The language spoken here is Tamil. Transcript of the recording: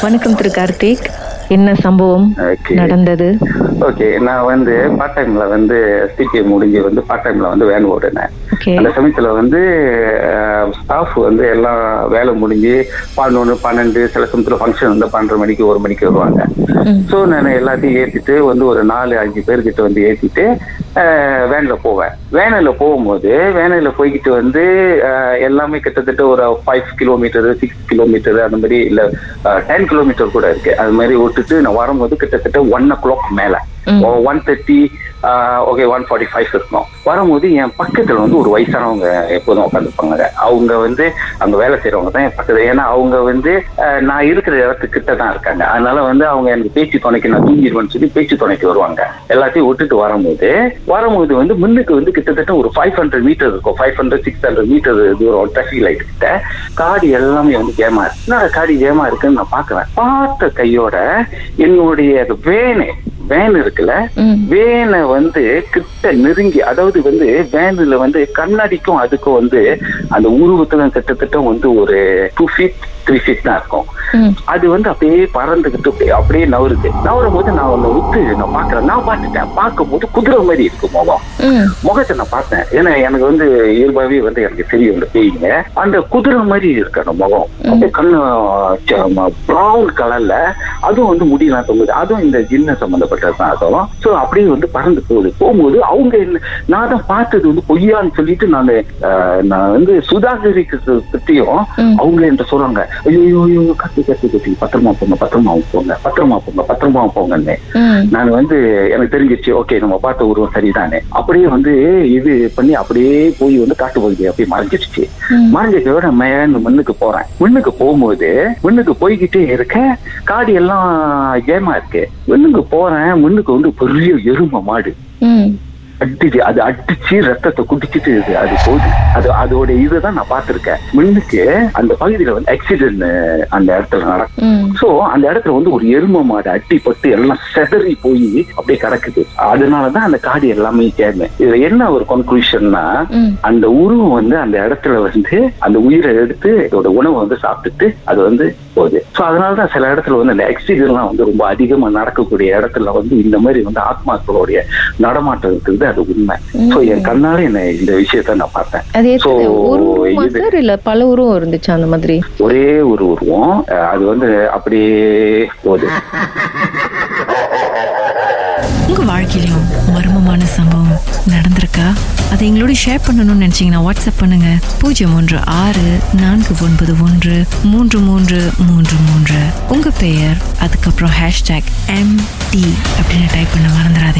வணக்கம் திரு கார்த்திக். என்ன சம்பவம் Okay. நடந்தது? ஓகே நான் வந்து பார்ட் டைம்ல வந்து சிபிஐ முடிஞ்சு வந்து பார்ட் டைம்ல வந்து வேன் ஓடுனேன் அந்த சமயத்துல வந்து ஸ்டாஃப் வந்து எல்லாம் வேலை முடிஞ்சு பதினொன்று பன்னெண்டு சில சமயத்துல ஃபங்க்ஷன் வந்து பன்னெண்டு மணிக்கு ஒரு மணிக்கு வருவாங்க. ஸோ நான் எல்லாத்தையும் ஏற்றிட்டு வந்து ஒரு நாலு அஞ்சு பேர்கிட்ட வந்து ஏற்றிட்டு வேன்ல போவேன். வேனில் போகும்போது வேனில் போய்கிட்டு வந்து எல்லாமே கிட்டத்தட்ட ஒரு ஃபைவ் கிலோமீட்டர் சிக்ஸ் கிலோமீட்டர் அந்த மாதிரி இல்லை டென் கிலோமீட்டர் கூட இருக்கு. அது மாதிரி விட்டுட்டு நான் வரும்போது கிட்டத்தட்ட ஒன் ஓ கிளாக் மேலே. One thirty okay one forty five இருக்கணும் வரும்போது என் பக்கத்தில் வந்து ஒரு வயசானவங்க எப்போதும் உட்காந்துருப்பாங்க அவங்க வந்து அங்கே வேலை செய்கிறவங்க தான் என் பக்கத்தில். ஏன்னா அவங்க வந்து நான் இருக்கிற இடத்துக்கிட்ட தான் இருக்காங்க. அதனால வந்து அவங்க எனக்கு பேச்சு துணைக்கு நான் தூங்கிடுவேன்னு சொல்லி பேச்சு துணைக்கு வருவாங்க. எல்லாத்தையும் விட்டுட்டு வரும்போது வரும்போது வந்து முன்னுக்கு வந்து கிட்டத்தட்ட ஒரு ஃபைவ் ஹண்ட்ரட் மீட்டர் இருக்கும். Five hundred six hundred meter தூரம் டிராஃபிக் லைட் கிட்ட. காடி எல்லாமே வந்து ஜேமா இருக்கு. காடி ஜேமா இருக்குன்னு நான் பார்க்குறேன். பார்த்த கையோட என்னுடைய வேனு வேன் இருக்குல்ல. வேனை வந்து கிட்ட நெருங்கி அதாவது வந்து வேன்ல வந்து கண்ணாடிக்கும் அதுக்கும் வந்து அந்த உருவத்துல கிட்டத்தட்ட வந்து ஒரு டூ ஃபீட் ஃபீட் தான் இருக்கும். அது வந்து அப்படியே பறந்துகிட்டு அப்படியே- நவருது. நவரும் போது நான் ஒன்னு விட்டு நான் பாக்குறேன் நான் பார்த்துட்டேன். பார்க்கும்போது குதிரை மாதிரி இருக்கு முகம். முகத்தை நான் பார்த்தேன். ஏன்னா எனக்கு வந்து இயல்பாவே வந்து எனக்கு தெரியும் இந்த பேய்ங்க. அந்த குதிரை மாதிரி இருக்கு அந்த முகம். கண்ணு ப்ரௌன் கலர்ல அதுவும் வந்து முடியலாம் தொங்குது. அதுவும் இந்த ஜின்ன சம்பந்தப்பட்டது தான். அதுவும் ஸோ அப்படியே வந்து பறந்து போகுது. போகும்போது அவங்க என்ன நான் தான் பார்த்தது வந்து பொய்யான்னு சொல்லிட்டு நான் நான் வந்து சுதாகரிக்கு பற்றியும் ம். அவங்க என்கிட்ட சொல்றாங்க. ஐயோ ஐயோ, கத்தி கத்தி கத்தி. பத்திரமா போங்க பத்திரமா போங்க பத்திரமா போங்க பத்திரமா போங்கன்னு. நான் வந்து எனக்கு தெரிஞ்சிருச்சு ஓகே நம்ம பார்த்த உருவம் சரிதானே அப்படியே வந்து இது பண்ணி அப்படியே போய் வந்து காட்டு பகுதி அப்படியே மறைஞ்சிருச்சு. மறைஞ்சதோட மேன் முன்னுக்கு போறேன். முன்னுக்கு போகும்போது முன்னுக்கு போய்கிட்டே இருக்க காடி எல்லாம் ஜெயமா இருக்கு. முன்னுக்கு போறேன் முன்னுக்கு வந்து பெரிய எருமை மாடு. அடிச்சு அது அடிச்சு ரத்தத்தை குடிச்சிட்டு இருக்கு. அது போகுது. அது அதோட இதுதான் நான் பார்த்திருக்கேன். முன்னுக்கு அந்த பகுதியில வந்து ஆக்சிடென்ட் அந்த இடத்துல நடக்கும். சோ அந்த இடத்துல வந்து ஒரு எரும மாடு அட்டிப்பட்டு எல்லாம் செதறி போய் அப்படியே கிடக்குது. அதனாலதான் அந்த காடு எல்லாமே சேர்ந்து இதுல என்ன ஒரு கன்க்ளூஷன்னா. அந்த உருவம் வந்து அந்த இடத்துல வந்து அந்த உயிரை எடுத்து இதோட உணவை வந்து சாப்பிட்டுட்டு அது வந்து போகுது. சோ அதனாலதான் சில இடத்துல வந்து அந்த ஆக்சிடென்ட்லாம் வந்து ரொம்ப அதிகமா நடக்கக்கூடிய இடத்துல வந்து இந்த மாதிரி வந்து ஆத்மாக்களுடைய நடமாட்டம் இருக்குது அது உண்மை சோ என் கண்ணால என்ன இந்த விஷயத்த நான் பார்த்தேன். இல்ல பல உருவம் இருந்துச்சு அந்த மாதிரி? ஒரே ஒரு உருவம். அது வந்து அப்படியே போகுது. உங்க வாழ்க்கையிலும் மர்மமான சம்பவம் நடந்திருக்கா? அதை எங்களோட ஷேர் பண்ணணும்னு நினைச்சீங்கன்னா வாட்ஸ்அப் பண்ணுங்க. பூஜ்ஜியம் ஒன்று ஆறு நான்கு ஒன்பது ஒன்று மூன்று மூன்று மூன்று மூன்று. உங்க பெயர் அதுக்கப்புறம் ஹேஷ்டாக் எம் டி அப்படின்னு டைப் பண்ண மறந்துடாதீங்க.